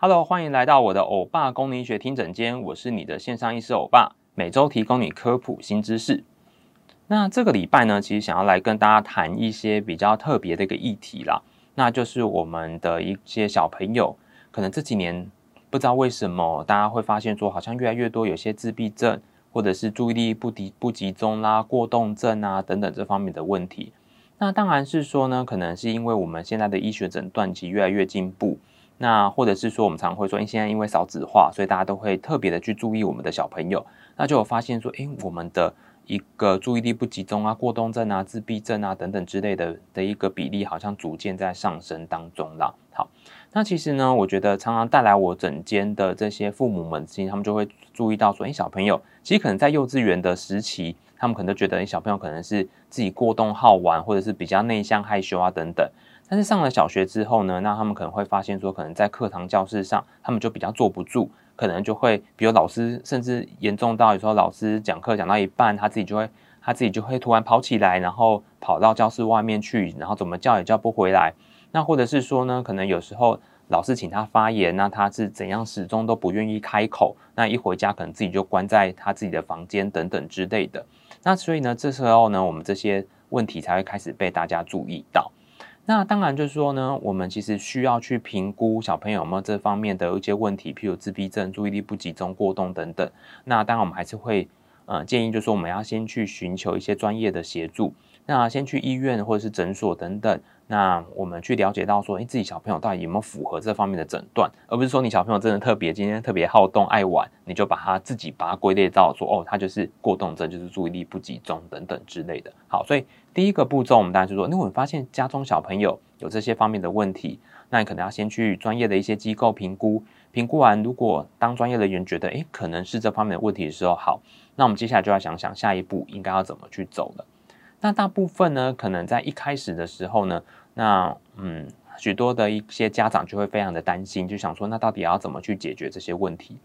Hello，欢迎来到我的欧巴公医学听诊间，我是你的线上医师欧巴，每周提供你科普新知识。那这个礼拜呢，其实想要来跟大家谈一些比较特别的一个议题啦，那就是我们的一些小朋友，可能这几年不知道为什么，大家会发现说，好像越来越多有些自闭症，或者是注意力不集不集中啦、过动症啊等等这方面的问题。那当然是说呢，可能是因为我们现在的医学诊断其实越来越进步，那或者是说我们常会说，现在因为少子化，所以大家都会特别的去注意我们的小朋友，那就有发现说，诶，我们的一个注意力不集中啊、过动症啊、自闭症啊等等之类的的一个比例，好像逐渐在上升当中了。好，那其实呢，我觉得常常带来我诊间的这些父母们，其实他们就会注意到说，诶，小朋友其实可能在幼稚园的时期。他们可能都觉得，小朋友可能是自己过动好玩，或者是比较内向害羞啊等等。但是上了小学之后呢，那他们可能会发现说，可能在课堂教室上，他们就比较坐不住，可能就会，比如老师甚至严重到有时候老师讲课讲到一半，他自己就会他自己就会突然跑起来，然后跑到教室外面去，然后怎么叫也叫不回来。那或者是说呢，可能有时候。老师请他发言，那他是怎样始终都不愿意开口？那一回家可能自己就关在他自己的房间等等之类的。那所以呢，这时候呢，我们这些问题才会开始被大家注意到。那当然就是说呢，我们其实需要去评估小朋友有没有这方面的一些问题，譬如自闭症、注意力不集中、过动等等。那当然我们还是会呃建议，就是说我们要先去寻求一些专业的协助。那先去医院或者是诊所等等，那我们去了解到说，哎，自己小朋友到底有没有符合这方面的诊断，而不是说你小朋友真的特别今天特别好动爱玩，你就把他自己把它归类到说，哦，他就是过动症，就是注意力不集中等等之类的。好，所以第一个步骤，我们大家就说，那我们发现家中小朋友有这些方面的问题，那你可能要先去专业的一些机构评估，评估完，如果当专业人员觉得，哎，可能是这方面的问题的时候，好，那我们接下来就要想想下一步应该要怎么去走了。那大部分呢，可能在一开始的时候呢，那嗯，许多的一些家长就会非常的担心，就想说，那到底要怎么去解决这些问题？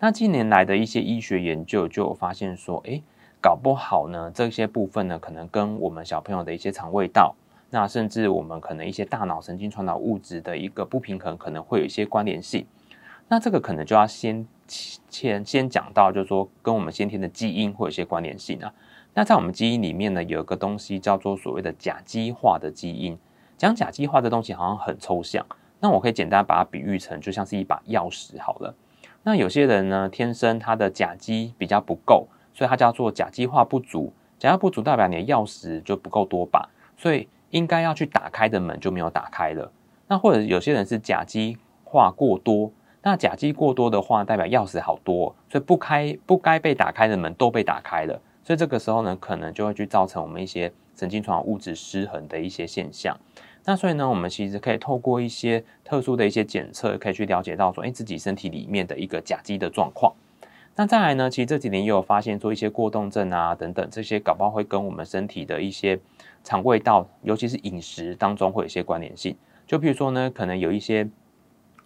那近年来的一些医学研究就发现说，诶，搞不好呢，这些部分呢，可能跟我们小朋友的一些肠胃道，那甚至我们可能一些大脑神经传导物质的一个不平衡，可能会有一些关联性。那这个可能就要先先先讲到，就是说跟我们先天的基因会有一些关联性啊。那在我们基因里面呢，有一个东西叫做所谓的甲基化的基因。讲甲基化这东西好像很抽象，那我可以简单把它比喻成就像是一把钥匙好了。那有些人呢，天生他的甲基比较不够，所以它叫做甲基化不足。甲基不足代表你的钥匙就不够多把，所以应该要去打开的门就没有打开了。那或者有些人是甲基化过多，那甲基过多的话，代表钥匙好多，所以不开不该被打开的门都被打开了。所以这个时候呢，可能就会去造成我们一些神经传导物质失衡的一些现象。那所以呢，我们其实可以透过一些特殊的一些检测，可以去了解到说，哎，自己身体里面的一个甲基的状况。那再来呢，其实这几年也有发现，说一些过动症啊等等，这些搞不好会跟我们身体的一些肠胃道，尤其是饮食当中会有一些关联性。就比如说呢，可能有一些，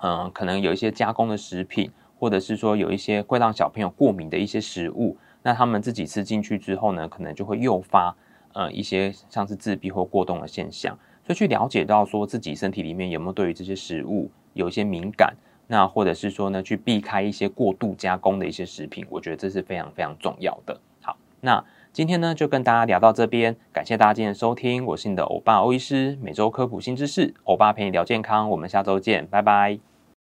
嗯，可能有一些加工的食品，或者是说有一些会让小朋友过敏的一些食物。那他们自己吃进去之后呢，可能就会诱发呃一些像是自闭或过动的现象，所以去了解到说自己身体里面有没有对于这些食物有一些敏感，那或者是说呢去避开一些过度加工的一些食品，我觉得这是非常非常重要的。好，那今天呢就跟大家聊到这边，感谢大家今天的收听，我是你的欧巴欧医师，每周科普新知识，欧巴陪你聊健康，我们下周见，拜拜。